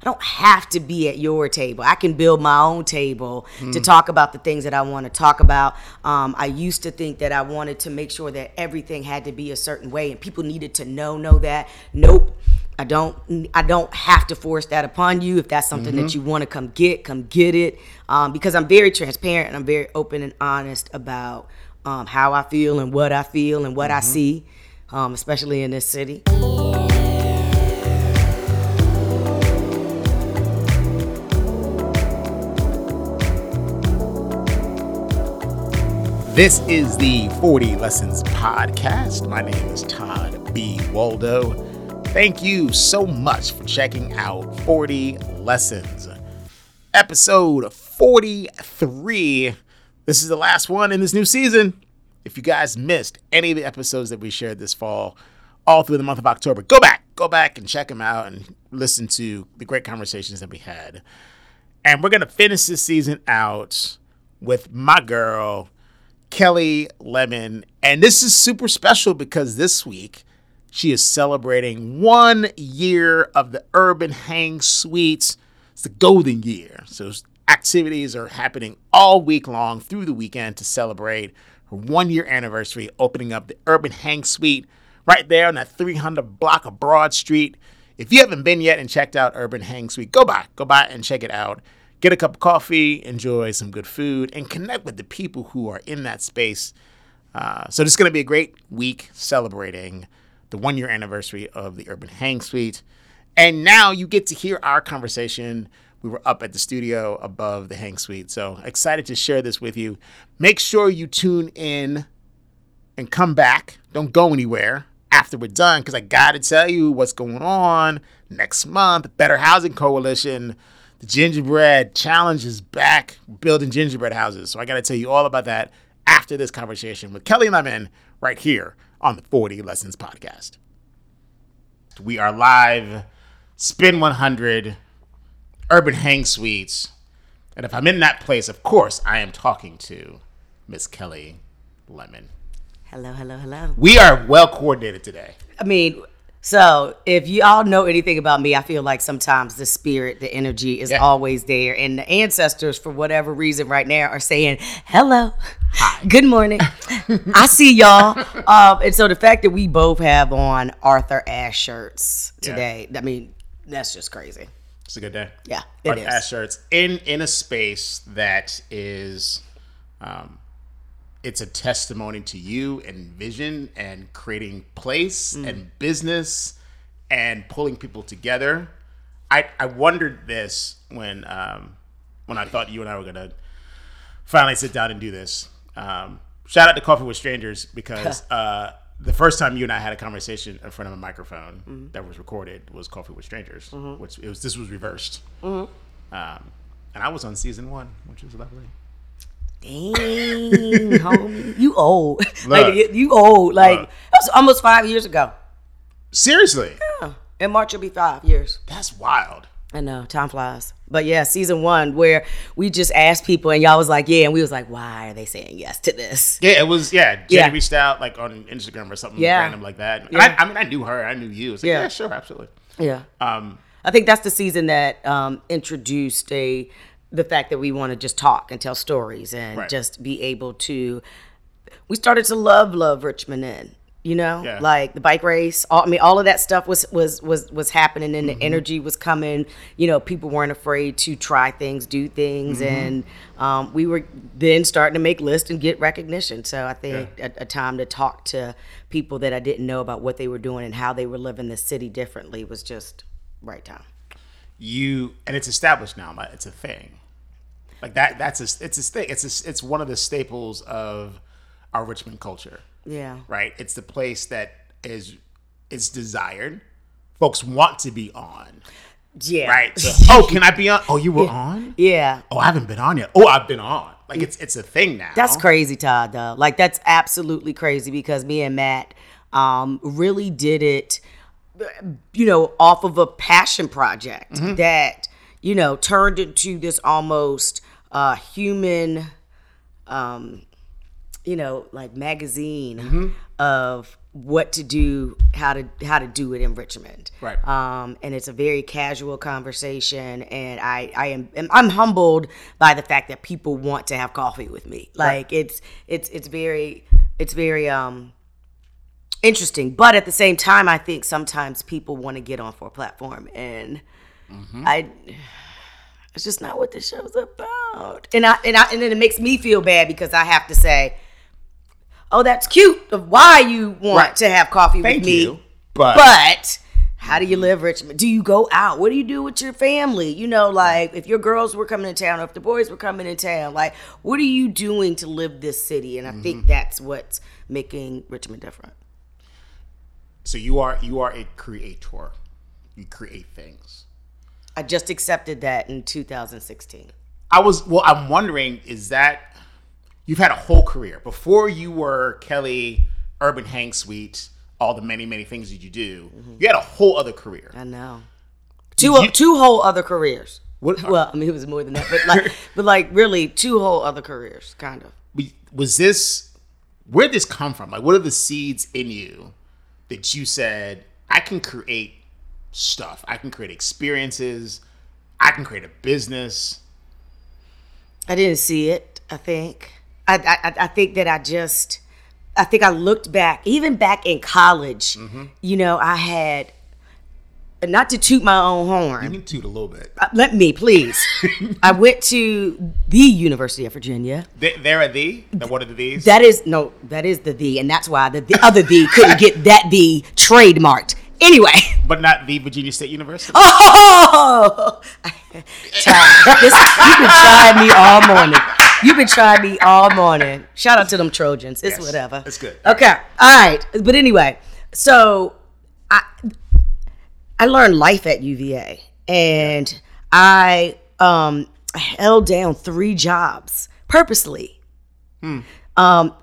I don't have to be at your table. I can build my own table Mm. to talk about the things that I want to talk about. Um, I used to think that I wanted to make sure that everything had to be a certain way, and people needed to know know that. Nope. I don't. I don't have to force that upon you. If that's something Mm-hmm. that you want to come get, come get it. Um, because I'm very transparent and I'm very open and honest about um, how I feel and what I feel and what I Mm-hmm. see, um, especially in this city. This is the 40 Lessons Podcast. My name is Todd B. Waldo. Thank you so much for checking out 40 Lessons. Episode 43. This is the last one in this new season. If you guys missed any of the episodes that we shared this fall, all through the month of October, go back, go back and check them out and listen to the great conversations that we had. And we're going to finish this season out with my girl, Kelli Lemon. And this is super special because this week she is celebrating one year of the Urban Hang Suites. It's the golden year. So activities are happening all week long through the weekend to celebrate her one year anniversary, opening up the Urban Hang Suite right there on that 300 block of Broad Street. If you haven't been yet and checked out Urban Hang Suite, go by, go by and check it out. Get a cup of coffee, enjoy some good food, and connect with the people who are in that space. Uh, so this is going to be a great week celebrating the one year anniversary of the Urban Hang Suite. And now you get to hear our conversation. We were up at the studio above the Hang Suite. So excited to share this with you. Make sure you tune in and come back. Don't go anywhere after we're done because I got to tell you what's going on next month. Better Housing Coalition, the Gingerbread Challenge is back, building gingerbread houses. So I got to tell you all about that after this conversation with Kelli Lemon right here on the 40 Lessons Podcast. We are live, Spin 100, Urban Hang Suites. And if I'm in that place, of course, I am talking to Miss Kelli Lemon. Hello, hello, hello. We are well coordinated today. I mean, so if you all know anything about me, I feel like sometimes the spirit, the energy is Yeah. always there. And the ancestors, for whatever reason, right now are saying, hello, Hi. good morning. I see y'all. Um, and so the fact that we both have on Arthur Ashe shirts Yeah. today, I mean, that's just crazy. It's a good day. Yeah, it Art is. Ash shirts in in a space that is, um, it's a testimony to you and vision and creating place Mm. and business and pulling people together. I I wondered this when um when I thought you and I were gonna finally sit down and do this. Um, shout out to Coffee with Strangers because uh, the first time you and I had a conversation in front of a microphone Mm-hmm. that was recorded was Coffee with Strangers, which it was this was reversed. Mm-hmm. Um, and I was on season one, which was lovely. Dang, homie, you old. Look. like you old. Like Look. that was almost five years ago. Seriously, Yeah. In March will be five years. that's wild. I know, time flies. But yeah, season one where we just asked people and y'all was like, yeah, and we was like, why are they saying yes to this? Yeah, it was. Yeah, Jenny Yeah. reached out like on Instagram or something Yeah. random like that. Yeah. I, I mean, I knew her. I knew you. Like, Yeah. yeah. sure, absolutely. Yeah. Um, I think that's the season that um, introduced a the fact that we want to just talk and tell stories and Right. just be able to. We started to love love Richmond Inn. You know, Yeah. like the bike race. All, I mean, all of that stuff was was was was happening, and Mm-hmm. the energy was coming. You know, people weren't afraid to try things, do things, Mm-hmm. and um, we were then starting to make lists and get recognition. So I think a, a time to talk to people that I didn't know about what they were doing and how they were living the city differently was just right time. you and it's established now. It's a thing. Like that. That's a. It's a thing. It's a, It's one of the staples of our Richmond culture. Yeah. right? It's the place that is is desired. Folks want to be on, Yeah. right? So, oh, can I be on? Oh, you were on? Yeah. Oh, I haven't been on yet. Oh, I've been on. Like it's it's a thing now. That's crazy, Todd, though. Like, that's absolutely crazy because me and Matt um, really did it, you know, off of a passion project Mm-hmm. that, you know, turned into this almost uh, human, um, you know, like magazine Mm-hmm. of what to do, how to how to do it in Richmond. Right. Um, and it's a very casual conversation, and I I am I'm humbled by the fact that people want to have coffee with me. Like it's it's it's very it's very um interesting, but at the same time, I think sometimes people want to get on for a platform, and I it's just not what the show's about. And I and I and then it makes me feel bad because I have to say, "Oh, that's cute of why you want Right. to have coffee Thank with me." you, but- but how do you live Richmond? Do you go out? What do you do with your family? You know, like if your girls were coming to town or if the boys were coming to town, like what are you doing to live this city? And I Mm-hmm. think that's what's making Richmond different. So you are you are a creator. You create things. I just accepted that in 2016. I was well. I'm wondering is that you've had a whole career before you were Kelli Urban Hang Suite, all the many many things that you do. Mm-hmm. You had a whole other career. I know. Two you- two whole other careers. What- Well, I mean, it was more than that, but like, but like, really, two whole other careers, kind of. Was this where did this come from? Like, what are the seeds in you that you said I can create stuff? I can create experiences. I can create a business. I didn't see it. I think. I I, I think that I just. I think I looked back, even back in college. You know, I had. Not to toot my own horn. You can toot a little bit. Uh, Let me, please. I went to the University of Virginia. There are the. Now, what are the these? That is no, that is the the, and that's why the, the other the couldn't get that the trademarked. Anyway. But not the Virginia State University. Oh, this, you've been trying me all morning. You've been trying me all morning. Shout out to them Trojans. It's Yes, whatever. It's good. Okay. All right. But anyway, so I I learned life at UVA, and I um held down three jobs purposely. Um,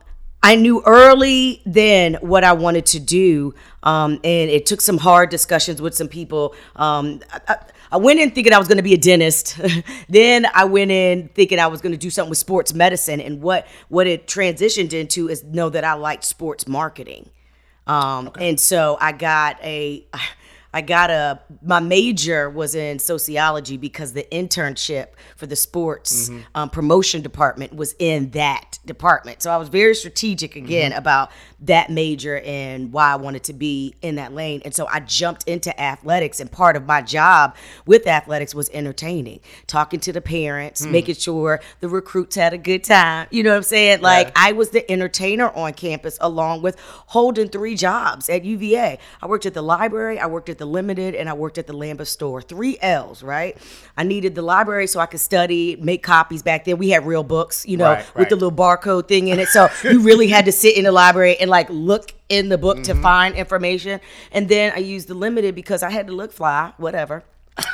I knew early then what I wanted to do, um, and it took some hard discussions with some people. Um, I, I, I went in thinking I was going to be a dentist. then I went in thinking I was going to do something with sports medicine, and what what it transitioned into is know that I liked sports marketing. Um, and so I got a, I got a, my major was in sociology because the internship for the sports mm-hmm. um, promotion department was in that department. So I was very strategic mm-hmm. again about that major and why I wanted to be in that lane. And so I jumped into athletics and part of my job with athletics was entertaining, talking to the parents, hmm. making sure the recruits had a good time. You know what I'm saying? Like I was the entertainer on campus along with holding three jobs at UVA. I worked at the library, I worked at the Limited, and I worked at the Lambeth store. Three L's, right? I needed the library so I could study, make copies back then. We had real books, you know, Right, with the little barcode thing in it. So you really had to sit in the library and like look in the book to mm-hmm. find information. And then I used the Limited because I had to look fly, whatever.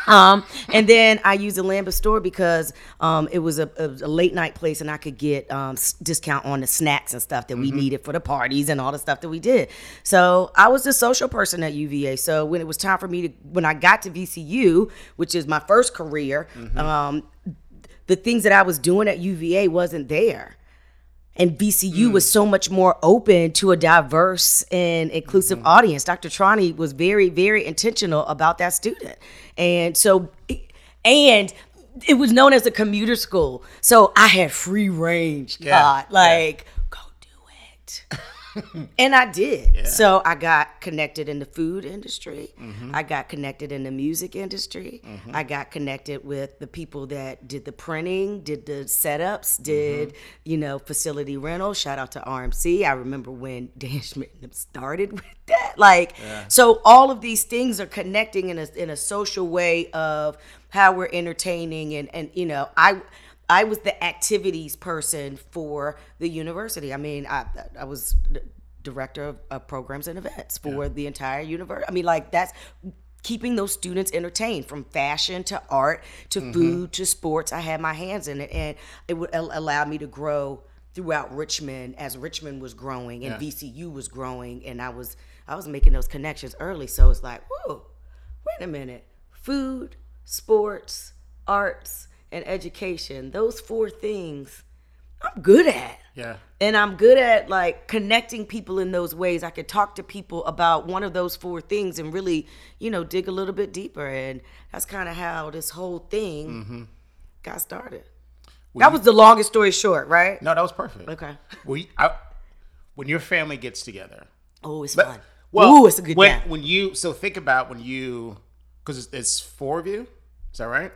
Um, and then I used the Lambeth store because um, it was a, a, late night place and I could get um, s- discount on the snacks and stuff that we needed for the parties and all the stuff that we did. So I was the social person at UVA. So when it was time for me to, when I got to VCU, which is my first career, um, the things that I was doing at UVA wasn't there and VCU was so much more open to a diverse and inclusive audience. Dr. Trani was very, very intentional about that student, and so, and it was known as a commuter school. So I had free range. Yeah, God, like go do it. and I did. So I got connected in the food industry. Mm-hmm. I got connected in the music industry. Mm-hmm. I got connected with the people that did the printing, did the setups, mm-hmm. did you know facility rental. Shout out to RMC. I remember when Dan Schmidt started with that. Like, so all of these things are connecting in a in a social way of how we're entertaining and and you know I. I was the activities person for the university. I mean, I I was director of, of programs and events for the entire university. I mean, like that's keeping those students entertained from fashion to art to mm-hmm. food to sports. I had my hands in it, and it would allow me to grow throughout Richmond as Richmond was growing and VCU was growing, and I was I was making those connections early. So it's like, whoa, wait a minute, food, sports, arts and education those four things I'm good at. Yeah. And I'm good at like connecting people in those ways. I could talk to people about one of those four things and really, you know, dig a little bit deeper. And that's kind of how this whole thing Mm-hmm. got started. that was the longest story short, right? No, that was perfect. Okay. You- I, when your family gets together, Oh, it's But- fun. Well, Ooh, it's a good when, time. when you so think about when you because it's, it's four of you. Is that right?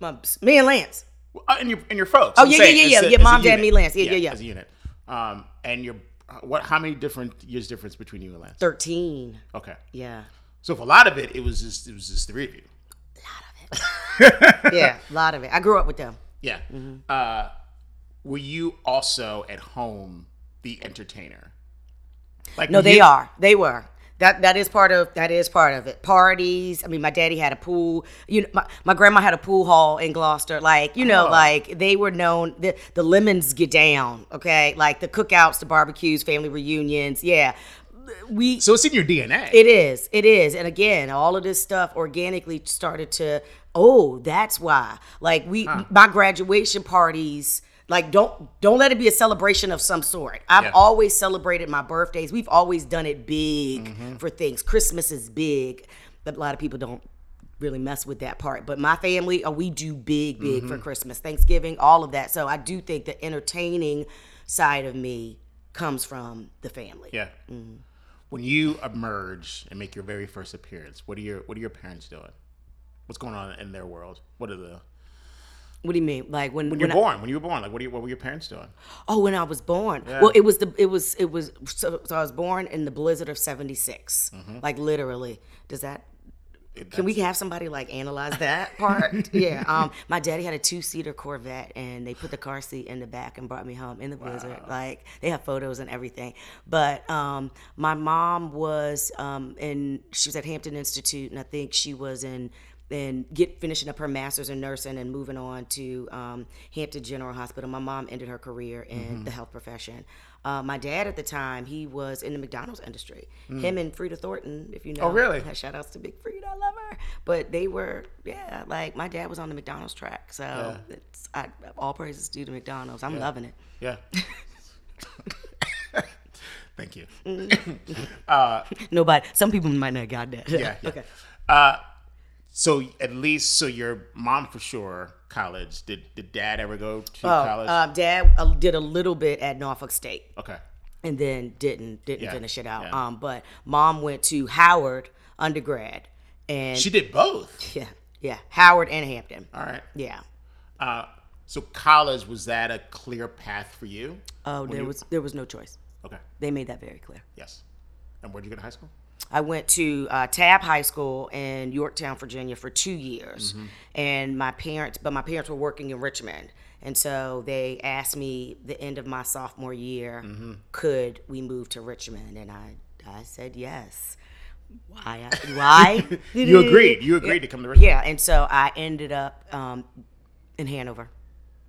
My- Me and Lance. Well, uh, and your and your folks. Oh, I'm yeah, saying, yeah, as yeah, a- yeah. Mom, dad, me, Lance. Yeah, yeah, yeah. As a unit. Um, and your what? How many different years difference between you and Lance? 13. Okay. Yeah. So for a lot of it, it was just it was just three of you. A lot of it. yeah, a lot of it. I grew up with them. Yeah. Mm-hmm. Uh, were you also at home the entertainer? Like No, they you- are. They were. That that is part of that is part of it. Parties. I mean, my daddy had a pool. You know, my, my grandma had a pool hall in Gloucester. Like you know, Oh. like they were known. The the lemons get down. Okay, like the cookouts, the barbecues, family reunions. Yeah, we. So it's in your DNA. It is. It is. And again, all of this stuff organically started to, oh, that's why. Like we my graduation parties, like don't don't let it be a celebration of some sort. I've Yeah. always celebrated my birthdays. We've always done it big mm-hmm. for things. Christmas is big. But a lot of people don't really mess with that part. But my family, oh, we do big, big for mm-hmm. Christmas, Thanksgiving, all of that. So I do think the entertaining side of me comes from the family. Yeah. Mm-hmm. When you emerge and make your very first appearance, what are your what are your parents doing? What's going on in their world? What are the What do you mean? Like when, when you're when I- born? When you were born, like what you, what were your parents doing? Oh, when I was born. Well, it was the it was it was so, so I was born in the blizzard of '76, like literally. Does that? Can we have somebody like analyze that part? yeah. Um, my daddy had a two-seater Corvette, and they put the car seat in the back and brought me home in the blizzard. Like they have photos and everything. But um, my mom was um, in. She was at Hampton Institute, and I think she was in and get finishing up her master's in nursing and moving on to um, Hampton General Hospital. My mom ended her career in the health profession. Uh, my dad at the time, he was in the McDonald's industry. Him and Frida Thornton, if you know. Oh, really? Shout outs to Big Frida, I love her. But they were, yeah, like my dad was on the McDonald's track. So it's I, all praises due to McDonald's. I'm loving it. Yeah. Thank you. Nobody, some people might not have got that. Yeah. yeah. okay. Uh, so at least, so your mom for sure, college. Did did dad ever go to college? Uh, dad uh, did a little bit at Norfolk State. okay. and then didn't didn't Yeah, finish it out. yeah. Um, but mom went to Howard undergrad, and She did both. yeah, yeah, Howard and Hampton. All right. Yeah. Uh, so college was that a clear path for you? Oh, there you- was there was no choice. Okay. They made that very clear. Yes. And where'd you go to high school? I went to uh, Tabb High School in Yorktown, Virginia, for two years, Mm-hmm. and my parents, but my parents were working in Richmond, and so they asked me the end of my sophomore year, Mm-hmm. could we move to Richmond, and I I said yes. Why? Why? You agreed. You agreed to come to Richmond. Yeah, and so I ended up um, in Hanover.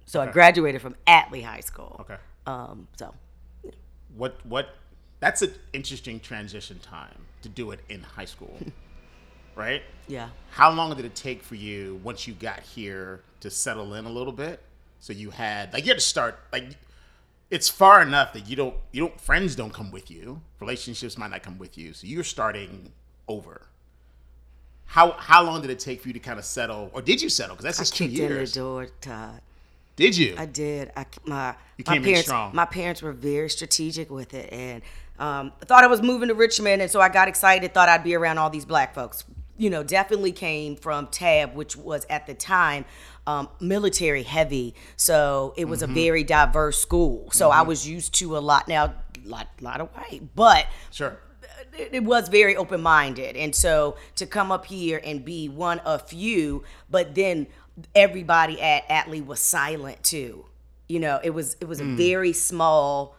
So I graduated from Atlee High School. Okay. Um, so What what? That's an interesting transition time to do it in high school, right? yeah. How long did it take for you once you got here to settle in a little bit? So you had like you had to start like it's far enough that you don't you don't friends don't come with you. Relationships might not come with you. So you're starting over. How how long did it take for you to kind of settle, or did you settle? Because that's I just two kicked in the years. door, Todd. Did you? I did. I my You my parents strong. my parents were very strategic with it, and um, thought I was moving to Richmond, and so I got excited. Thought I'd be around all these black folks. You know, definitely came from Tabb, which was at the time um, military heavy, so it was Mm-hmm. a very diverse school. So I was used to a lot now, lot lot of white, but sure. it, it was very open minded. And so to come up here and be one of few, but then everybody at Atlee was silent too. You know, it was it was a very small,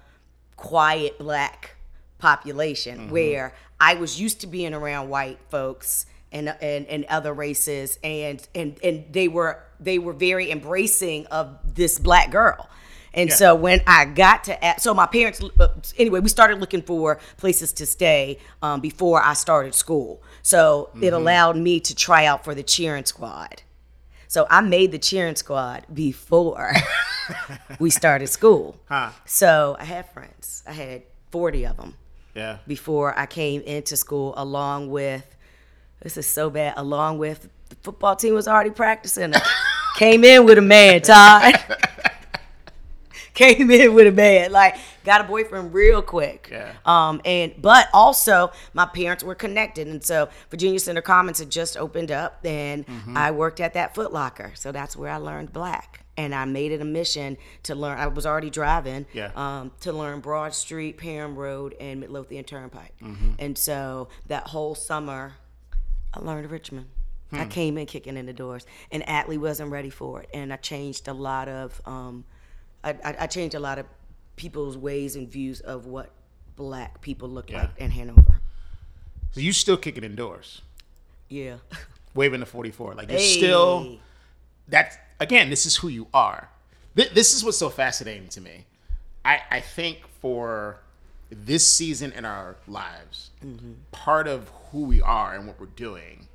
quiet black population where I was used to being around white folks and and, and other races and and and they were they were very embracing of this black girl. And Yeah. so when I got to, so my parents, uh, anyway, we started looking for places to stay um, before I started school. So it allowed me to try out for the cheering squad. So I made the cheering squad before we started school. Huh. So I had friends. I had 40 of them Yeah. before I came into school, along with this is so bad. Along with the football team was already practicing. Came in with a man, Todd. came in with a man, like got a boyfriend real quick. Yeah. Um, and but also my parents were connected, and so Virginia Center Commons had just opened up, and I worked at that Foot Locker, so that's where I learned black. And I made it a mission to learn. I was already driving, Yeah. um, to learn Broad Street, Parham Road, and Midlothian Turnpike. Mm-hmm. And so that whole summer, I learned Richmond. Hmm. I came in kicking in the doors, and Atlee wasn't ready for it. And I changed a lot of, um, I, I, I changed a lot of people's ways and views of what black people look Yeah. like in Hanover. So you still kicking indoors, Yeah. waving the 44. Like you're still Hey. that's again this is who you are Th- this is what's so fascinating to me i i think for this season in our lives mm-hmm. part of who we are and what we're doing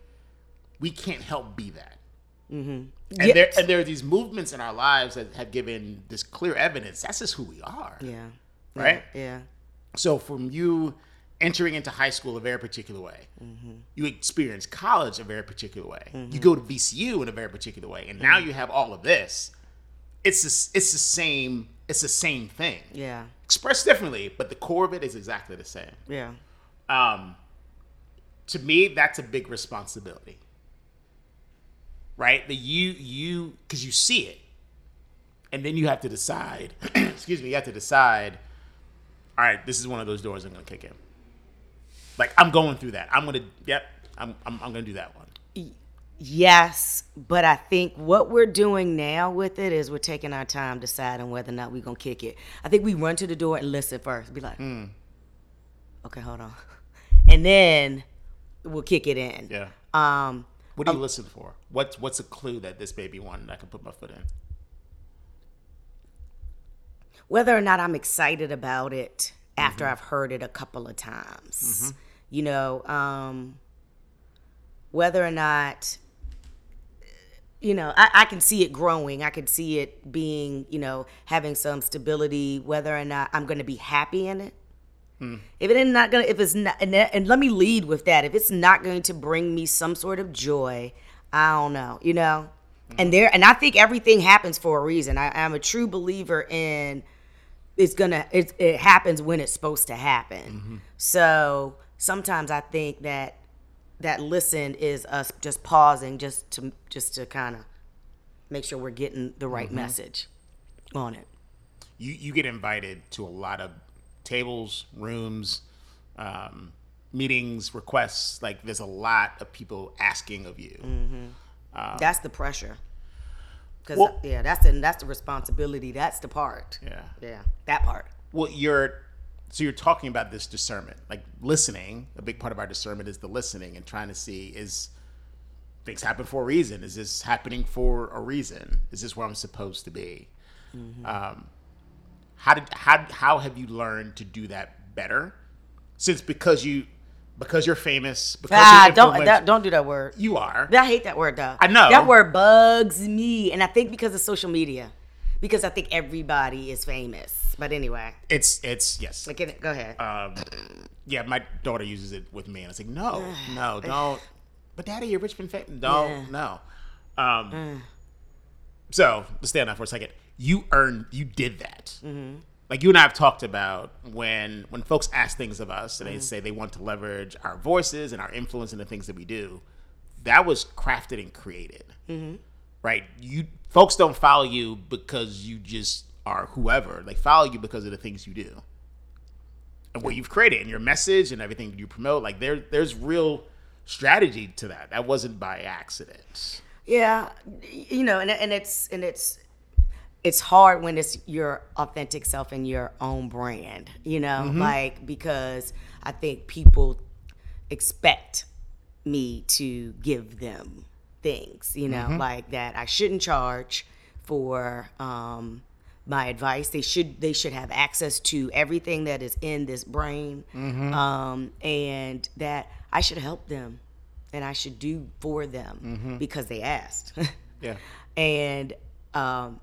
we can't help be that mm-hmm. And Yeah. there and there are these movements in our lives that have given this clear evidence that's just who we are Yeah. Right? Yeah. so from you entering into high school a very particular way, mm-hmm. you experience college a very particular way. You mm-hmm. go to VCU in a very particular way, and now mm-hmm. you have all of this. It's the, it's the same. It's the same thing, Yeah. expressed differently, but the core of it is exactly the same. Yeah. Um, to me, that's a big responsibility, right? That you you because you see it, and then you have to decide. excuse me, you have to decide. All right, this is one of those doors I'm gonna kick in. Like I'm going through that. I'm gonna. Yep. I'm. I'm, I'm gonna do that one. Yes, but I think what we're doing now with it is we're taking our time deciding whether or not we're gonna kick it. I think we run to the door and listen first. Be like, mm. okay, hold on, and then we'll kick it in. Yeah. Um, What do you um, listen for? What's What's a clue that this one that I can put my foot in? whether or not I'm excited about it after mm-hmm. I've heard it a couple of times. Mm-hmm. You know, um, whether or not, you know, I, I can see it growing. I can see it being, you know, having some stability, whether or not I'm going to be happy in it. Mm. If it is not gonna, if it's not, and, and let me lead with that. If it's not going to bring me some sort of joy, I don't know, you know. Mm-hmm. And there, and I think everything happens for a reason. I, I'm a true believer in it's gonna, it, it happens when it's supposed to happen. Mm-hmm. So sometimes I think that that listen is us just pausing, just to just to kind of make sure we're getting the right mm-hmm. message on it. you you get invited to a lot of tables, rooms, um, meetings, requests. Like there's a lot of people asking of you. That's the pressure. Cause Well- yeah, that's the that's the responsibility. That's the part. Yeah. Yeah, that part. Well, you're so you're talking about this discernment, like listening. A big part of our discernment is the listening and trying to see is things happen for a reason. Is this happening for a reason? Is this where I'm supposed to be? Um, how did how how have you learned to do that better? Since because you because you're famous because Ah, you're don't that, don't do that word. you are I hate that word though. I know. that word bugs me, and I think because of social media, because I think everybody is famous. But anyway, it's it's yes like, it- go ahead. um, yeah, my daughter uses it with me, and it's like, no, no, don't. But daddy, you're Richmond fan. No, Yeah. no. Um, so let's stay on that for a second. You earned, you did that. Like you and I have talked about when when folks ask things of us and they mm-hmm. say they want to leverage our voices and our influence in the things that we do. That was crafted and created, mm-hmm. right? You folks don't follow you because you just are whoever. They follow you because of the things you do and what you've created and your message and everything you promote. Like there, there's real strategy to that. That wasn't by accident. Yeah, you know, and and it's and it's it's hard when it's your authentic self and your own brand, you know, like because I think people expect me to give them things, you know, like that I shouldn't charge for um my advice. They should they should have access to everything that is in this brain, um, and that I should help them, and I should do for them because they asked. Yeah. And um,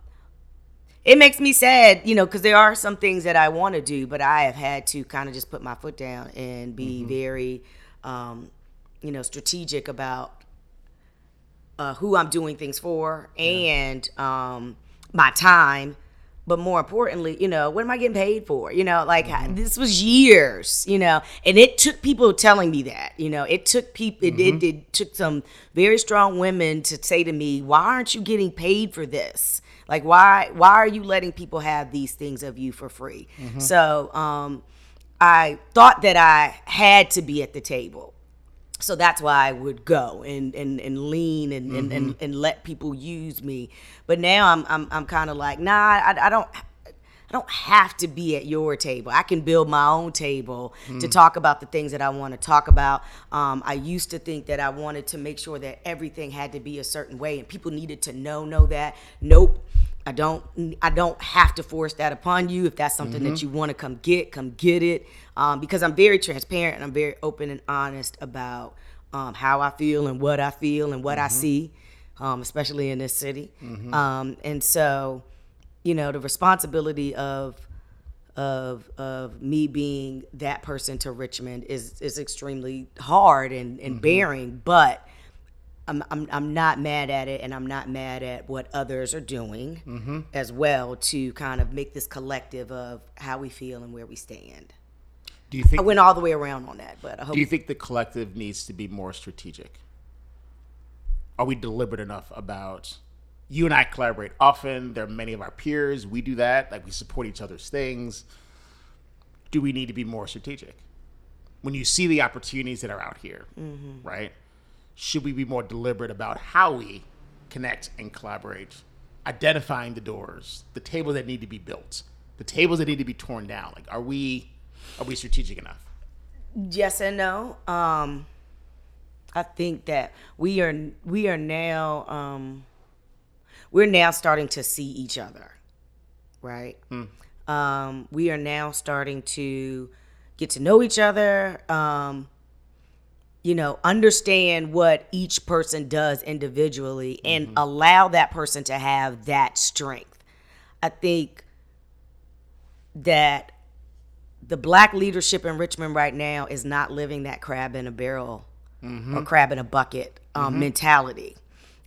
it makes me sad, you know, because there are some things that I want to do, but I have had to kind of just put my foot down and be Mm-hmm. very, um, you know, strategic about uh, who I'm doing things for and um, my time. But more importantly, you know, what am I getting paid for? You know, like this was years, you know, and it took people telling me that, you know, it took people, it, it, it took some very strong women to say to me, why aren't you getting paid for this? Like, why, why are you letting people have these things of you for free? So, um, I thought that I had to be at the table so that's why I would go and and, and lean and, and, and, and let people use me. But now I'm I'm, I'm kind of like, nah, I, I don't. I don't have to be at your table. I can build my own table to talk about the things that I want to talk about. Um, I used to think that I wanted to make sure that everything had to be a certain way, and people needed to know know that. Nope, I don't. I don't have to force that upon you. If that's something that you want to come get, come get it. Um, because I'm very transparent and I'm very open and honest about um, how I feel and what I feel and what I see, um, especially in this city. Um, and so, you know, the responsibility of of of me being that person to Richmond is is extremely hard and, and bearing, but I'm, I'm I'm not mad at it, and I'm not mad at what others are doing mm-hmm. as well to kind of make this collective of how we feel and where we stand. Do you think? I went all the way around on that, but I hope do you think the collective needs to be more strategic? Are we deliberate enough about? You and I collaborate often. There are many of our peers. We do that. Like we support each other's things. Do we need to be more strategic? When you see the opportunities that are out here, mm-hmm. right? Should we be more deliberate about how we connect and collaborate, identifying the doors, the tables that need to be built, the tables that need to be torn down? Like, are we are we strategic enough? yes and no. Um, I think that we are we are now um, we're now starting to see each other, right? Um, we are now starting to get to know each other. Um, you know, understand what each person does individually and allow that person to have that strength. I think that the black leadership in Richmond right now is not living that crab in a barrel or crab in a bucket um, mentality.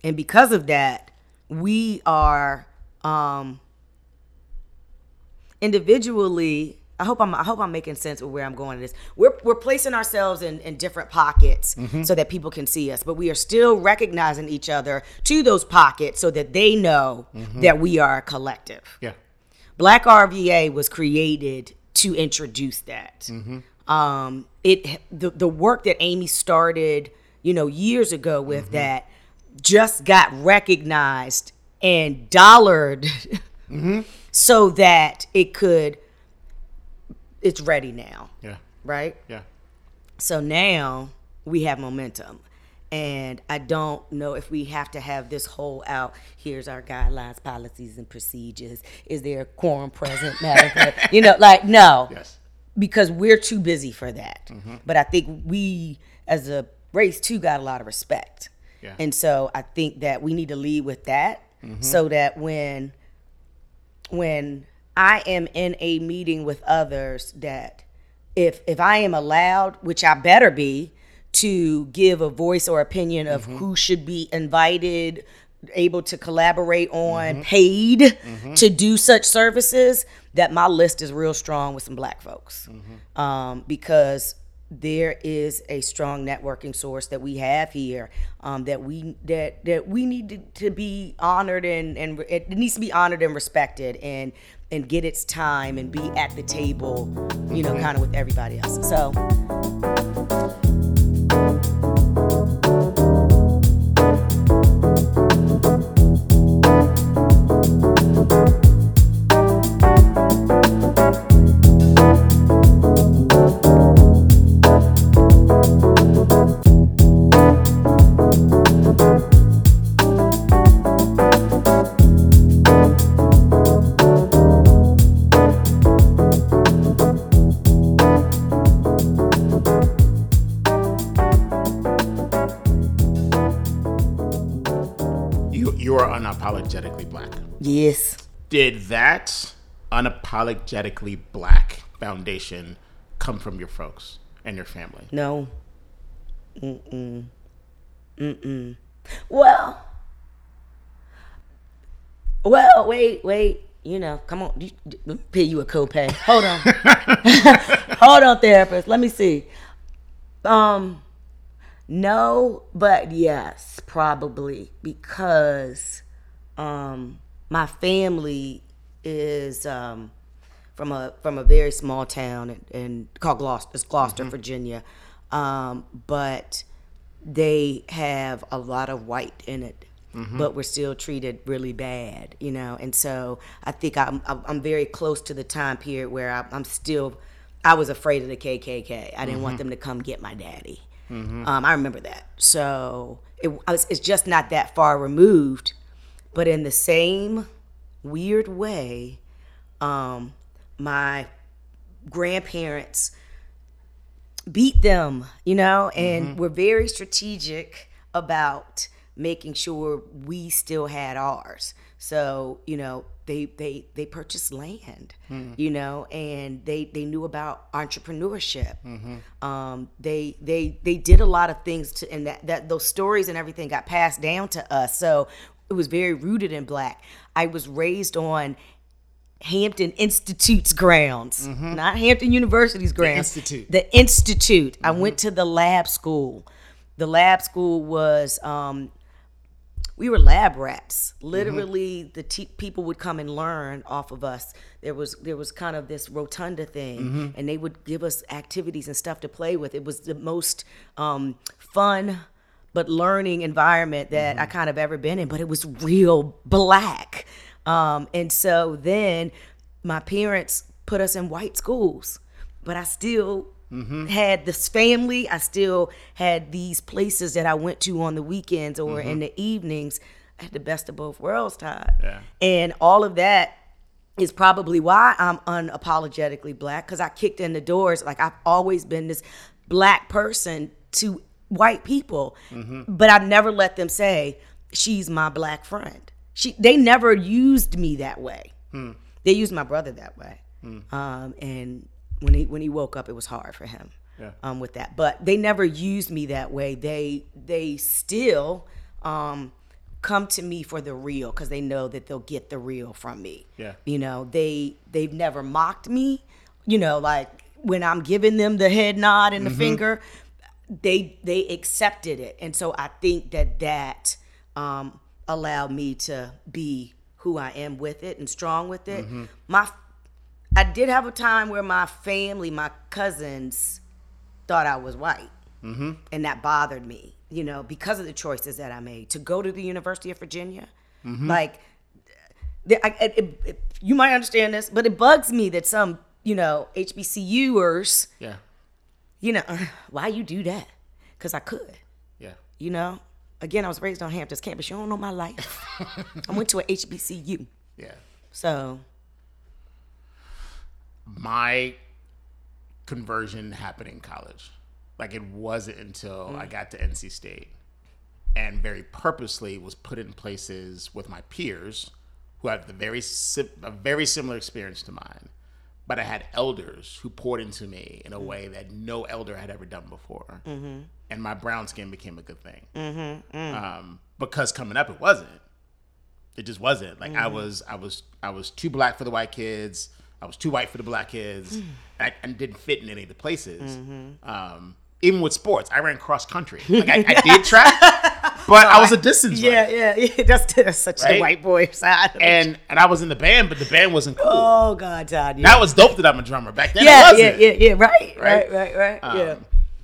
And because of that, we are um, individually I hope I'm I hope I'm making sense of where I'm going with this. We're we're placing ourselves in, in different pockets mm-hmm. so that people can see us, but we are still recognizing each other to those pockets so that they know mm-hmm. that we are a collective. Yeah. Black RVA was created to introduce that. Mm-hmm. Um, it the the work that Amy started, you know, years ago with that, just got recognized and dollared, so that it could. It's ready now, Yeah. right? Yeah. So now we have momentum. And I don't know if we have to have this whole out. Here's our guidelines, policies, and procedures. Is there a quorum present? Clerk? you know, like, no. Yes. Because we're too busy for that. Mm-hmm. But I think we, as a race, too, got a lot of respect. Yeah. And so I think that we need to lead with that so that when when I am in a meeting with others that if if I am allowed, which I better be, to give a voice or opinion of who should be invited, able to collaborate on, paid to do such services, that my list is real strong with some black folks. Um, because there is a strong networking source that we have here um, that we that that we need to, to be honored and and it needs to be honored and respected. And and get its time and be at the table you know kind of with everybody else. So Did that unapologetically black foundation come from your folks and your family? No. Mm-mm. Mm-mm. Well. Well, wait, wait. You know, come on. Pay you a copay. Hold on. Hold on, therapist. Let me see. Um, no, but yes, probably because um my family is um from a from a very small town and, and called Gloucester, it's Gloucester, Virginia. Um, but they have a lot of white in it, but we're still treated really bad, you know. And so I think I'm I'm very close to the time period where I, I'm still. I was afraid of the KKK. I didn't want them to come get my daddy. Um, I remember that. So it, was, it's just not that far removed, but in the same weird way, um, my grandparents beat them, you know, and we're very strategic about making sure we still had ours. So, you know, they they they purchased land, you know, and they they knew about entrepreneurship. Um, they they they did a lot of things to, and that that those stories and everything got passed down to us. So it was very rooted in black. I was raised on Hampton Institute's grounds, not Hampton University's grounds. Institute. The Institute. I went to the lab school. The lab school was, um, we were lab rats. Literally, the te- people would come and learn off of us. There was there was kind of this rotunda thing, and they would give us activities and stuff to play with. It was the most um, fun but learning environment that I mm-hmm. kind of ever been in. But it was real black. Um, and so then my parents put us in white schools, but I still mm-hmm. had this family. I still had these places that I went to on the weekends or in mm-hmm. the evenings. I had the best of both worlds, Todd. Yeah. And all of that is probably why I'm unapologetically black because I kicked in the doors. Like I've always been this black person to white people, but I've never let them say she's my black friend. She they never used me that way. They used my brother that way, um, and when he when he woke up, it was hard for him Yeah. um, with that. But they never used me that way. They they still um, come to me for the real because they know that they'll get the real from me. Yeah. You know, they they've never mocked me. You know, like when I'm giving them the head nod and the finger, they they accepted it, and so I think that that um, allowed me to be who I am with it and strong with it. My I did have a time where my family, my cousins, thought I was white, mm-hmm. and that bothered me. You know, because of the choices that I made to go to the University of Virginia. Like, the- I, it, it, you might understand this, but it bugs me that some, you know, HBCUers, Yeah. You know, why you do that? Because I could, Yeah. you know. Again, I was raised on Hampton's campus. You don't know my life. I went to a HBCU, Yeah. so my conversion happened in college. Like it wasn't until Mm. I got to NC State and very purposely was put in places with my peers who had the very a very similar experience to mine. But I had elders who poured into me in a way that no elder had ever done before. Mm-hmm. And my brown skin became a good thing. Mm-hmm, mm. Um, because coming up, it wasn't. It just wasn't. Like i mm-hmm. was i was i was too black for the white kids. I was too white for the black kids. Mm. I, I didn't fit in any of the places. Um, even with sports i ran cross country. Like i, I did track but i was a distance runner. yeah, yeah, yeah. That's, that's such Right? a white boy side. and and i was in the band but the band wasn't cool oh God, Todd. Yeah, that was dope that i'm a drummer back then yeah, yeah, yeah, yeah. Right, Right? right, right, right. Um, yeah.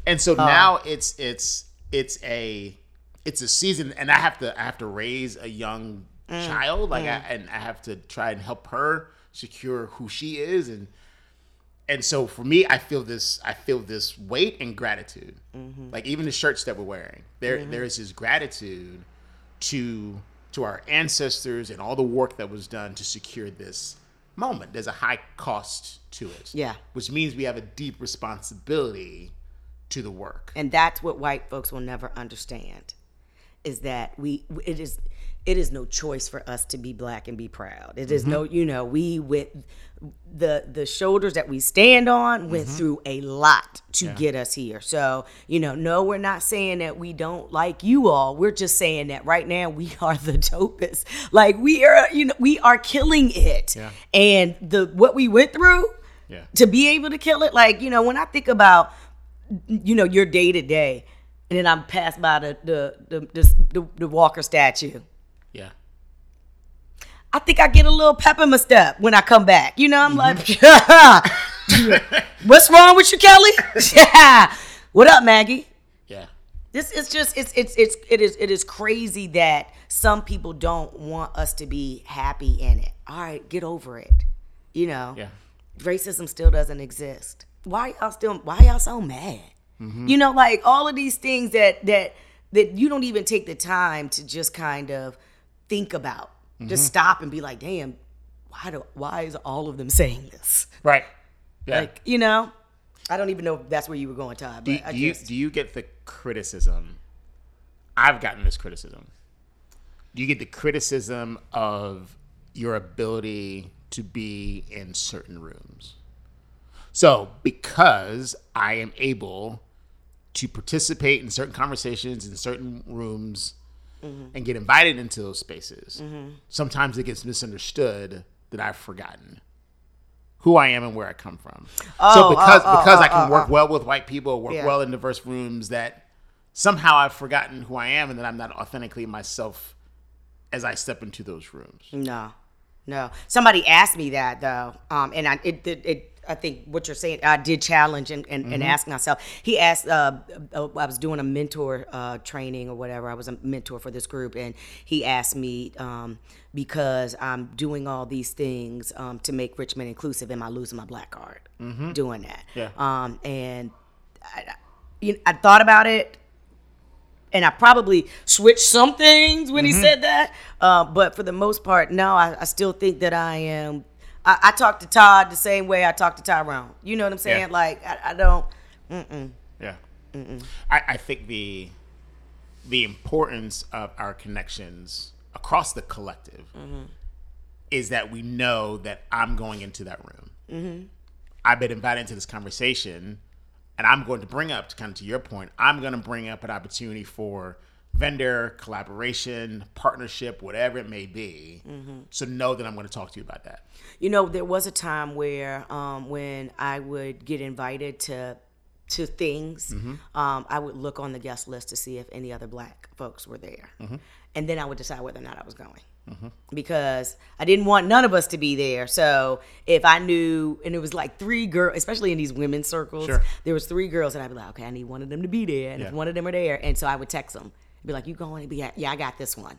And so um, now it's it's it's a it's a season, and I have to I have to raise a young mm, child, like, mm. I, and I have to try and help her secure who she is, and and so for me, I feel this I feel this weight and gratitude, mm-hmm. like even the shirts that we're wearing, there mm-hmm. there is this gratitude to to our ancestors and all the work that was done to secure this moment. There's a high cost to it, Yeah. which means we have a deep responsibility to the work. And that's what white folks will never understand is that we it is it is no choice for us to be black and be proud. It is mm-hmm. no, you know, we with the the shoulders that we stand on went mm-hmm. through a lot to get us here. So, you know, no, we're not saying that we don't like you all. We're just saying that right now we are the dopest. Like we are, you know, we are killing it. Yeah. And the what we went through Yeah. to be able to kill it, like, you know, when I think about you know, your day to day, and then I'm passed by the the the, the, the, the Walker statue. Yeah. I think I get a little pep in my step when I come back. You know, I'm like, mm-hmm. what's wrong with you, Kelli? yeah. What up, Maggie? Yeah. This is just it's it's it's it is it is crazy that some people don't want us to be happy in it. All right, get over it. You know, Yeah. racism still doesn't exist. Why y'all still why y'all so mad? Mm-hmm. You know, like all of these things that that that you don't even take the time to just kind of think about. Just mm-hmm. stop and be like, damn, why do why is all of them saying this? Right. Yeah. Like, you know, I don't even know if that's where you were going, Todd. But do, I do you do you get the criticism? I've gotten this criticism. Do you get the criticism of your ability to be in certain rooms? So, because I am able to participate in certain conversations in certain rooms and get invited into those spaces, sometimes it gets misunderstood that I've forgotten who I am and where I come from. Oh, so because oh, oh, because I oh, can work oh. well with white people, work Yeah. well in diverse rooms, that somehow I've forgotten who I am and that I'm not authentically myself as I step into those rooms. No, no. Somebody asked me that though, um, and I it, it, it I think what you're saying I did challenge and, and, and ask myself. He asked. Uh, uh, I was doing a mentor uh, training or whatever. I was a mentor for this group, and he asked me um, because I'm doing all these things um, to make Richmond inclusive. Am I losing my black card doing that? Yeah. Um, and I, you I thought about it and I probably switched some things when he said that. Uh, but for the most part, no, I, I still think that I am. I, I talk to Todd the same way I talk to Tyrone. You know what I'm saying? Yeah. Like I, I don't. Yeah. I, I think the the importance of our connections across the collective mm-hmm. is that we know that I'm going into that room. Mm-hmm. I've been invited into this conversation, and I'm going to bring up, to kind of to your point, I'm going to bring up an opportunity for vendor collaboration, partnership, whatever it may be. So know that I'm going to talk to you about that. You know, there was a time where um, when I would get invited to to things, um, I would look on the guest list to see if any other black folks were there, and then I would decide whether or not I was going. Because I didn't want none of us to be there. So if I knew, and it was like three girls, especially in these women's circles, Sure. there was three girls, and I'd be like, okay, I need one of them to be there, and if one of them are there, and so I would text them, be like, you going? to be like, yeah, I got this one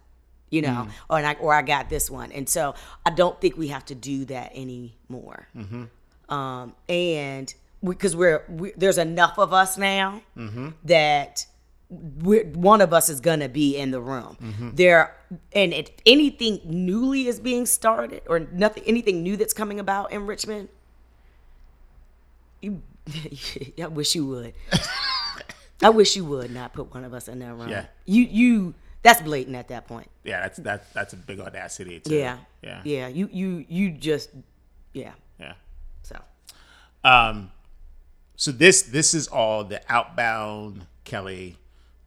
you know, mm. or and I, or I got this one, and so I don't think we have to do that anymore. Mm-hmm. Um, and because we, are we, there's enough of us now mm-hmm. that we're, one of us is gonna be in the room. Mm-hmm. There, and if anything newly is being started, or nothing, anything new that's coming about in Richmond, you, I wish you would. I wish you would not put one of us in that room. Yeah. You you that's blatant at that point. Yeah, that's that, that's a big audacity. Too. Yeah. Yeah. Yeah. You you you just yeah. Yeah. So Um, so this this is all the outbound Kelli,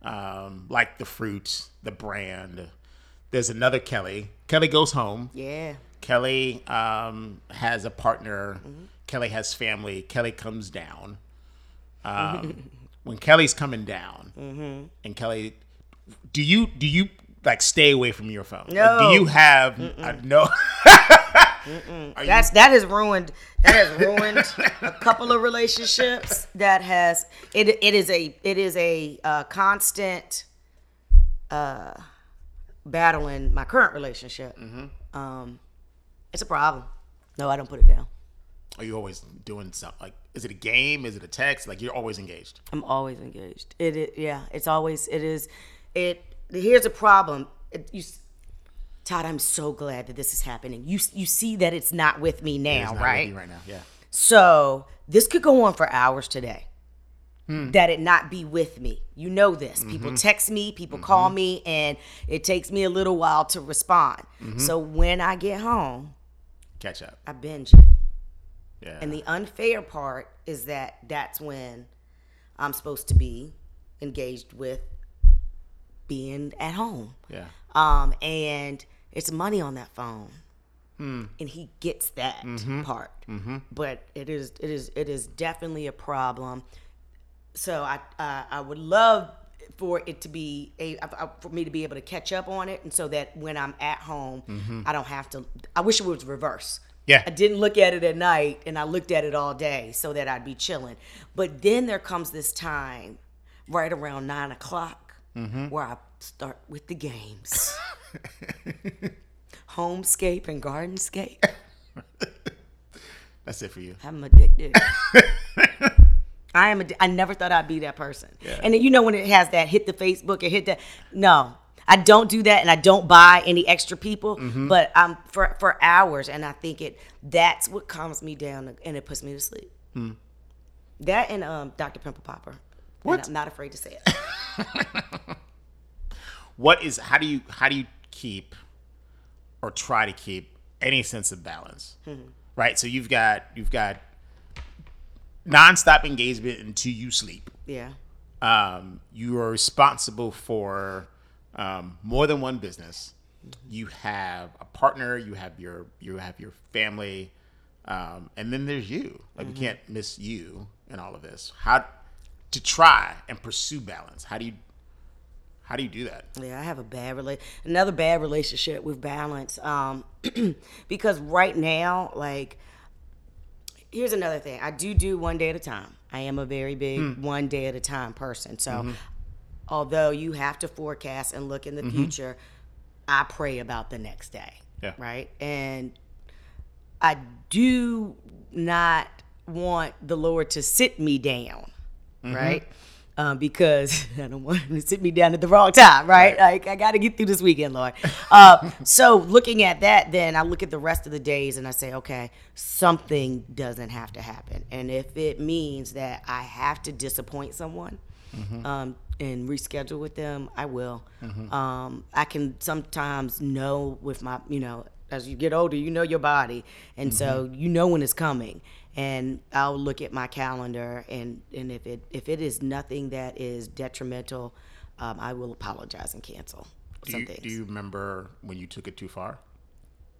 um, like the fruit, the brand. There's another Kelli. Kelli goes home. yeah. Kelli um, has a partner. Kelli has family. Kelli comes down. Um, when Kelli's coming down, and Kelli, do you do you like stay away from your phone? Like, No. do you have no? Are you- That's that has ruined that has ruined a couple of relationships. That has it it is a it is a uh, constant uh battle in my current relationship. Um it's a problem. No, I don't put it down. Are you always doing something? Like, is it a game? Is it a text? Like, you're always engaged. I'm always engaged. It, it yeah, it's always it is it here's a problem. It, you Todd, I'm so glad that this is happening. You you see that it's not with me now, right? right now. Yeah. So, this could go on for hours today. Hmm. that it not be with me. You know this. Mm-hmm. People text me, people call mm-hmm. me, and it takes me a little while to respond. Mm-hmm. So when I get home, Catch up. I binge it. Yeah. And the unfair part is that that's when I'm supposed to be engaged with being at home. yeah. Um, and it's money on that phone. Hmm. And he gets that Mm-hmm. part. But it is it is it is definitely a problem. So I uh, I would love for it to be a for me to be able to catch up on it and so that when I'm at home I don't have to I wish it was reverse. Yeah. I didn't look at it at night and I looked at it all day so that I'd be chilling. But then there comes this time right around nine o'clock Mm-hmm. where I start with the games. Homescape and Gardenscape. That's it for you. I'm addicted. I am. Addi- I never thought I'd be that person. Yeah. And then, you know when it has that hit the Facebook and hit that. No, I don't do that, and I don't buy any extra people. Mm-hmm. But I'm for for hours, and I think it. That's what calms me down, and it puts me to sleep. That and um, Dr. Pimple Popper. And Hmm. What? I'm not afraid to say it. What is how do you how do you keep or try to keep any sense of balance? Right? So you've got you've got nonstop engagement until you sleep. yeah. um, you are responsible for um, more than one business. You have a partner. You have your you have your family, um, and then there's you. Like we can't miss you in all of this. How to try and pursue balance? How do you how do you do that? Yeah, I have a bad rela- another bad relationship with balance. Um, because right now, like, here's another thing. I do do one day at a time. I am a very big one day at a time person. So, although you have to forecast and look in the future, I pray about the next day. Yeah. Right. And I do not want the Lord to sit me down, right? Um, because I don't want him to sit me down at the wrong time, right? Like I got to get through this weekend, Lord. Uh, so looking at that, then I look at the rest of the days and I say, okay, something doesn't have to happen, and if it means that I have to disappoint someone, um, and reschedule with them, I will. Um, I can sometimes know with my, you know, as you get older, you know your body, and so you know when it's coming. And I'll look at my calendar, and and if it if it is nothing that is detrimental, um, I will apologize and cancel Do some you, things. do you remember when you took it too far?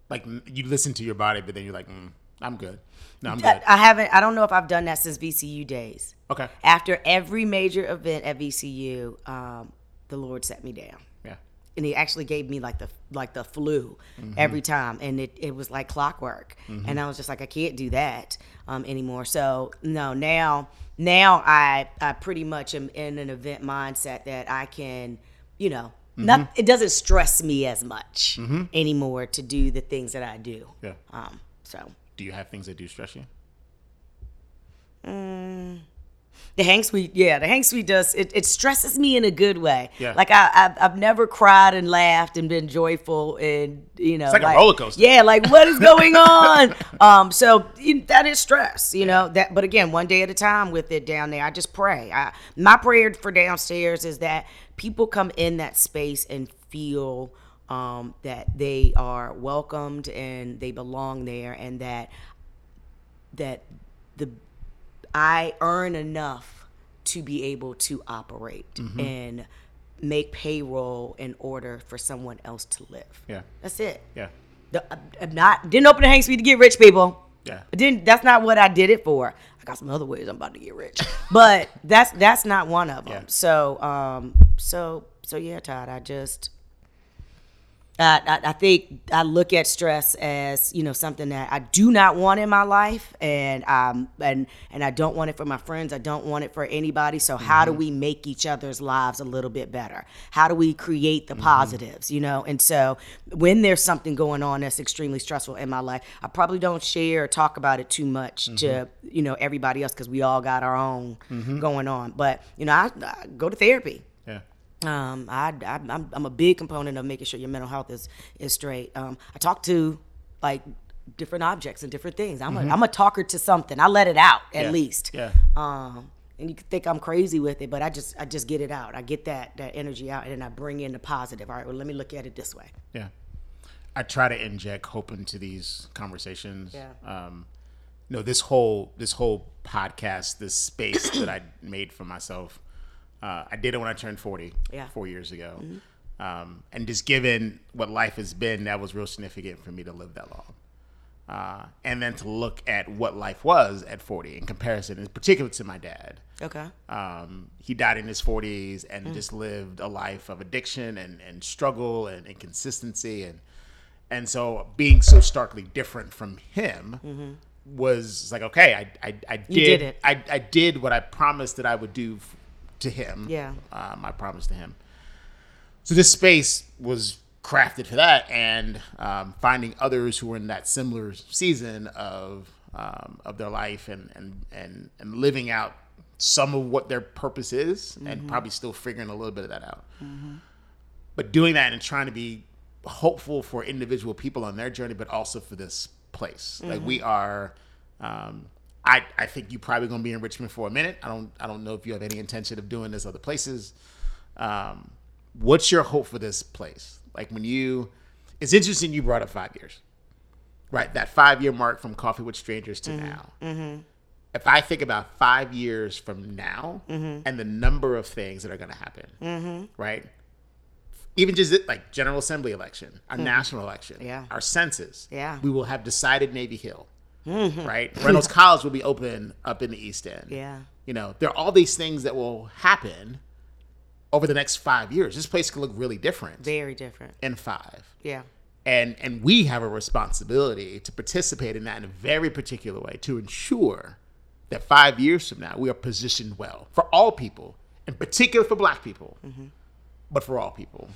Like you listen to your body, but then you're like, mm, "I'm good. No, I'm good." I haven't. I don't know if I've done that since VCU days. Okay. After every major event at VCU, um, the Lord set me down. Yeah. and he actually gave me like the like the flu every time and it, it was like clockwork and i was just like i can't do that um, anymore so no now now i i pretty much am in an event mindset that i can you know not it doesn't stress me as much anymore to do the things that i do Yeah. um so Do you have things that do stress you? The hang suite, yeah, the hang suite does. It, it stresses me in a good way. Yeah. Like I, I've, I've never cried and laughed and been joyful and you know, like a roller coaster. Yeah, like what is going on? um, so that is stress, you know. That, but again, one day at a time with it down there. I just pray. I, my prayer for downstairs is that people come in that space and feel um, that they are welcomed and they belong there, and that that the I earn enough to be able to operate Mm-hmm. and make payroll in order for someone else to live. Yeah. That's it. Yeah. The, I'm not didn't open the hang suite to get rich, people. Yeah. I didn't. That's not what I did it for. I got some other ways I'm about to get rich, but that's that's not one of them. Yeah. So um so so yeah, Todd. I just I, I, I think I look at stress as you know something that I do not want in my life, and um and and I don't want it for my friends. I don't want it for anybody. So how do mm-hmm. we make each other's lives a little bit better? How do we create the mm-hmm. positives? You know, and so when there's something going on that's extremely stressful in my life, I probably don't share or talk about it too much to mm-hmm. you know everybody else because we all got our own going on. But you know, I, I go to therapy. Um, I, I I'm, I'm a big component of making sure your mental health is is straight. Um, I talk to like different objects and different things. I'm a I'm a talker to something. I let it out at Yeah. least. Yeah. Um, and you could think I'm crazy with it, but I just I just get it out. I get that that energy out, and then I bring in the positive. All right, well, let me look at it this way. Yeah. I try to inject hope into these conversations. Yeah. Um, no, this whole this whole podcast, this space that I made for myself, uh, I did it when I turned forty, Yeah. Mm-hmm. four years ago, um, and just given what life has been, that was real significant for me to live that long. Uh, and then to look at what life was at 40 in comparison, in particular to my dad. Okay. Um, he died in his 40s and just lived a life of addiction and, and struggle and inconsistency. And, and so being so starkly different from him was like, okay, I, I, I did, did it. I, I did what I promised that I would do f- to him. Yeah. Um, I promised to him. So this space was crafted for that, and um, finding others who were in that similar season of um, of their life and and and and living out some of what their purpose is, and probably still figuring a little bit of that out. But doing that and trying to be hopeful for individual people on their journey, but also for this place. Like we are. Um, I, I think you're probably gonna be in Richmond for a minute. I don't I don't know if you have any intention of doing this other places. Um, what's your hope for this place? Like when you, it's interesting you brought up five years, right? That five year mark from Coffee with Strangers to mm-hmm, now. Mm-hmm. If I think about five years from now mm-hmm. and the number of things that are going to happen, right? Even just like General Assembly election, our national election, Yeah. our census, Yeah. we will have decided Navy Hill, Mm-hmm. right? Reynolds College will be open up in the East End. Yeah. You know, there are all these things that will happen over the next five years. This place could look really different Very different. in five. Yeah. And and we have a responsibility to participate in that in a very particular way to ensure that five years from now we are positioned well for all people, in particular for black people, mm-hmm. but for all people.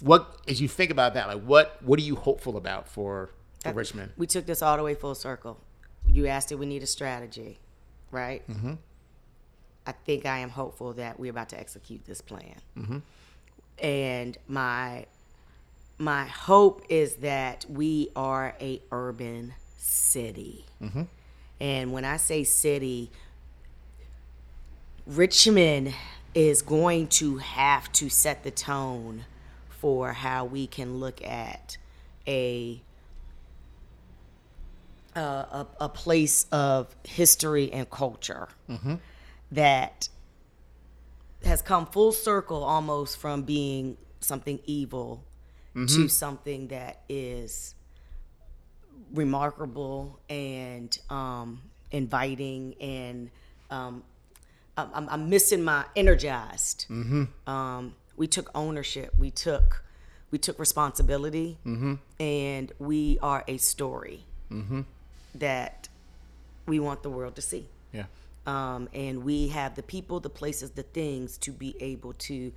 What as you think about that, like what what are you hopeful about for, for Richmond? We took this all the way full circle. You asked if we need a strategy, right? Mm-hmm. I think I am hopeful that we're about to execute this plan. Mm-hmm. And my my hope is that we are a urban city. And when I say city, Richmond is going to have to set the tone for how we can look at a a, a, a place of history and culture that has come full circle almost from being something evil to something that is remarkable and um, inviting and um, I'm, I'm- missing my energized. Um, we took ownership. We took we took responsibility, and we are a story that we want the world to see. Yeah. Um, and we have the people, the places, the things to be able to,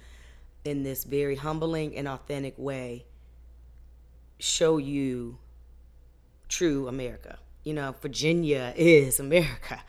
in this very humbling and authentic way, show you true America. You know, Virginia is America,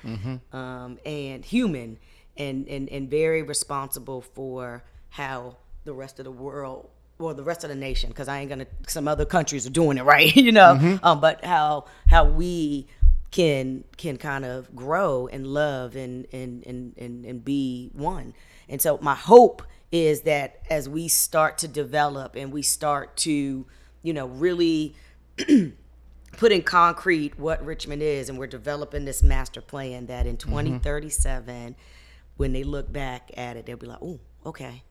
um, and human, and, and and very responsible for how the rest of the world, well, the rest of the nation, because I ain't gonna. Some other countries are doing it right, you know, mm-hmm. um, but how how we can can kind of grow and love and and and and, and be one. And so my hope is that as we start to develop and we start to, you know, really put in concrete what Richmond is, and we're developing this master plan that in mm-hmm. 2037, when they look back at it, they'll be like, "Oh, okay,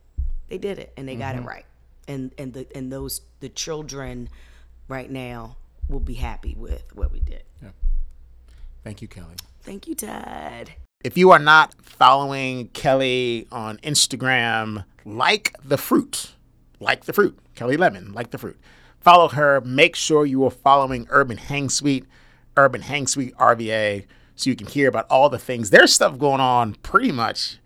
they did it, and they got it mm-hmm. right." And and the and those the children right now will be happy with what we did. Yeah. Thank you, Kelli. Thank you, Todd. If you are not following Kelli on Instagram, like the fruit, like the fruit, Kelli Lemon, like the fruit. Follow her. Make sure you are following Urban Hang Suite, Urban Hang Suite RVA, so you can hear about all the things. There's stuff going on pretty much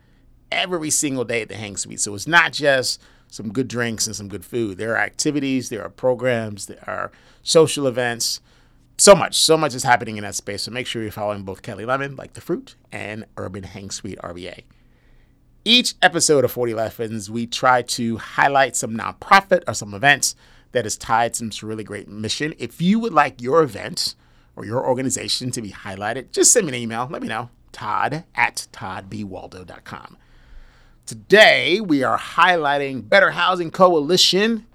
every single day at the Hang Suite. So it's not just some good drinks and some good food. There are activities, there are programs, there are social events so much, so much is happening in that space. So make sure you're following both Kelli Lemon, like the fruit, and Urban Hang Suite RVA. Each episode of 40 Lessons, we try to highlight some nonprofit or some events that is tied to some really great mission. If you would like your event or your organization to be highlighted, just send me an email. Let me know. Todd at toddbwaldo.com. Today, we are highlighting Better Housing Coalition,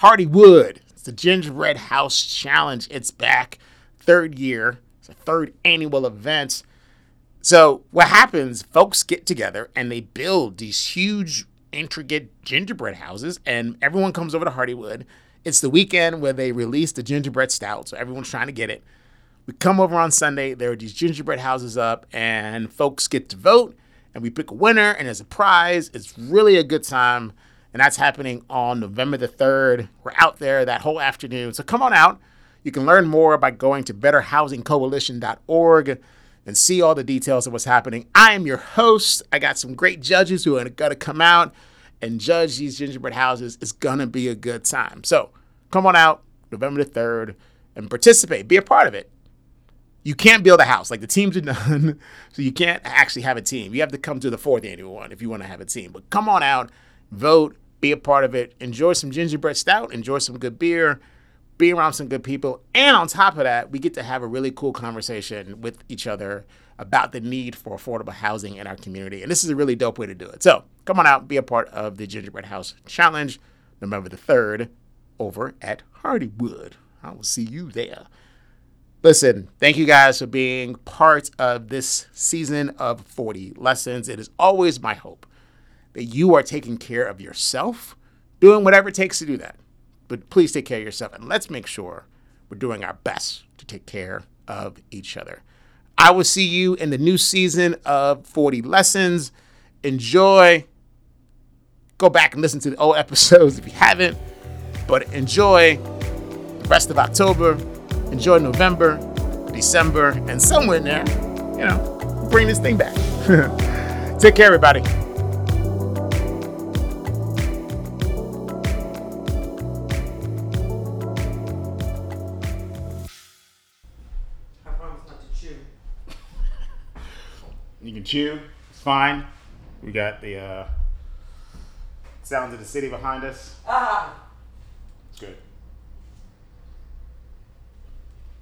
Hardywood. It's the Gingerbread House Challenge. It's back, third year. It's a third annual event. So, what happens, folks get together and they build these huge, intricate gingerbread houses, and everyone comes over to Hardywood. It's the weekend where they release the gingerbread stout, so everyone's trying to get it. We come over on Sunday, there are these gingerbread houses up, and folks get to vote, and we pick a winner, and there's a prize. It's really a good time, and that's happening on November the 3rd. We're out there that whole afternoon, so come on out. You can learn more by going to betterhousingcoalition.org and see all the details of what's happening. I am your host. I got some great judges who are going to come out and judge these gingerbread houses. It's going to be a good time. So come on out November the 3rd and participate, be a part of it. You can't build a house. Like the teams are done. So you can't actually have a team. You have to come to the fourth annual one if you want to have a team. But come on out, vote, be a part of it, enjoy some gingerbread stout, enjoy some good beer be around some good people. And on top of that, we get to have a really cool conversation with each other about the need for affordable housing in our community. And this is a really dope way to do it. So come on out, be a part of the Gingerbread House Challenge, November the 3rd, over at Hardywood. I will see you there. Listen, thank you guys for being part of this season of 40 Lessons. It is always my hope that you are taking care of yourself, doing whatever it takes to do that but please take care of yourself and let's make sure we're doing our best to take care of each other. I will see you in the new season of 40 Lessons. Enjoy. Go back and listen to the old episodes if you haven't, but enjoy the rest of October. Enjoy November, December, and somewhere in there, you know, bring this thing back. Take care, everybody. I promise not to chew. You can chew. It's fine. We got the uh, sounds of the city behind us. Ah, It's good.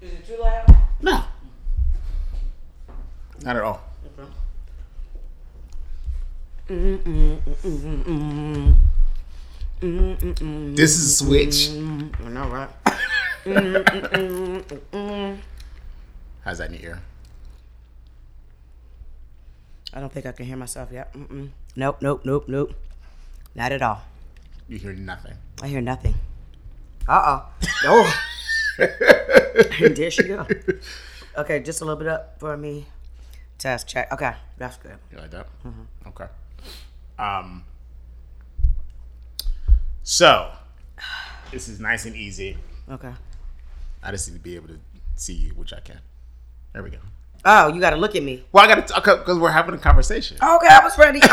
Is it too loud? No. Not at all. This is a switch. I know, right? How's that in your ear? I don't think I can hear myself yet. Mm-mm. Nope, nope, nope, nope. Not at all. You hear nothing. I hear nothing. Uh oh. Oh. there she go. Okay, just a little bit up for me. Test check. Okay, that's good. You like that? Okay. Um. So, this is nice and easy. Okay. I just need to be able to see you, which I can. There we go. Oh, you got to look at me. Well, I got to talk because we're having a conversation. Okay, I was ready.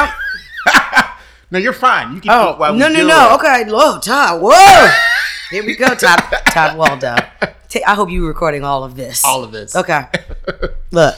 No, you're fine. You can oh eat while we no, no, no. Okay, whoa, Todd. Whoa. Here we go, Todd. Todd Waldo. Ta- I hope you were recording all of this. All of this. Okay. Look.